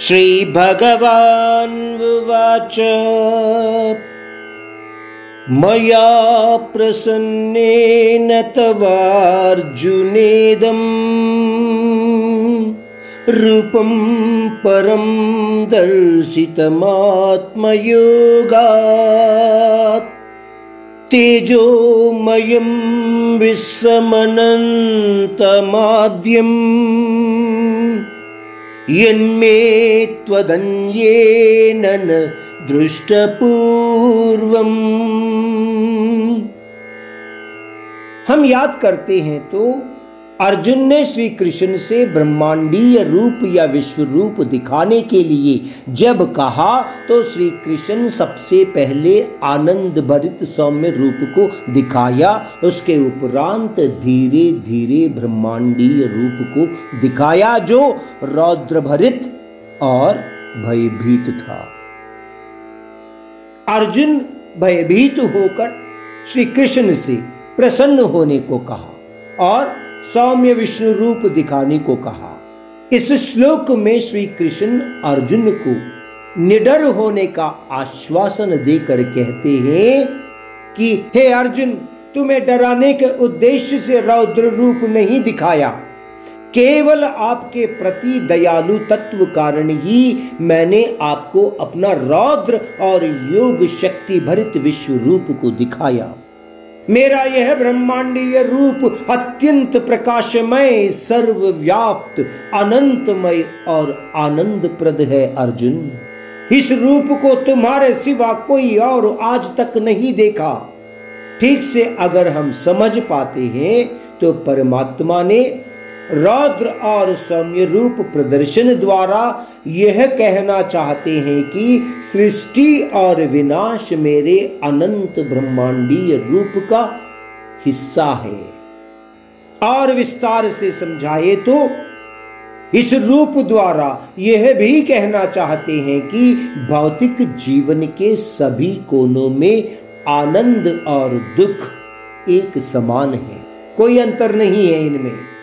श्रीभगवान्वाच। मया प्रसन्नेन तवार्जुनेदम् रूपं परं दर्शितमात्मयोगात्। तेजोमयं विश्वमनन्तमाद्यम् यन्मे दृष्टपूर्वम्। हम याद करते हैं तो अर्जुन ने श्री कृष्ण से ब्रह्मांडीय रूप या विश्व रूप दिखाने के लिए जब कहा तो श्री कृष्ण सबसे पहले आनंद भरित सौम्य रूप को दिखाया। उसके उपरांत धीरे धीरे ब्रह्मांडीय रूप को दिखाया, जो रौद्र भरित और भयभीत था। अर्जुन भयभीत होकर श्री कृष्ण से प्रसन्न होने को कहा और सौम्य विष्णु रूप दिखाने को कहा। इस श्लोक में श्री कृष्ण अर्जुन को निडर होने का आश्वासन देकर कहते हैं कि, हे अर्जुन, तुम्हें डराने के उद्देश्य से रौद्र रूप नहीं दिखाया। केवल आपके प्रति दयालु तत्व कारण ही मैंने आपको अपना रौद्र और योग शक्ति भरित विश्व रूप को दिखाया। मेरा यह ब्रह्मांडीय रूप अत्यंत प्रकाशमय, सर्वव्याप्त, अनंतमय और आनंद प्रद है, अर्जुन। इस रूप को तुम्हारे सिवा कोई और आज तक नहीं देखा। ठीक से अगर हम समझ पाते हैं तो परमात्मा ने रौद्र और सौम्य रूप प्रदर्शन द्वारा यह कहना चाहते हैं कि सृष्टि और विनाश मेरे अनंत ब्रह्मांडीय रूप का हिस्सा है। और विस्तार से समझाए तो इस रूप द्वारा यह भी कहना चाहते हैं कि भौतिक जीवन के सभी कोनों में आनंद और दुख एक समान है। कोई अंतर नहीं है इनमें।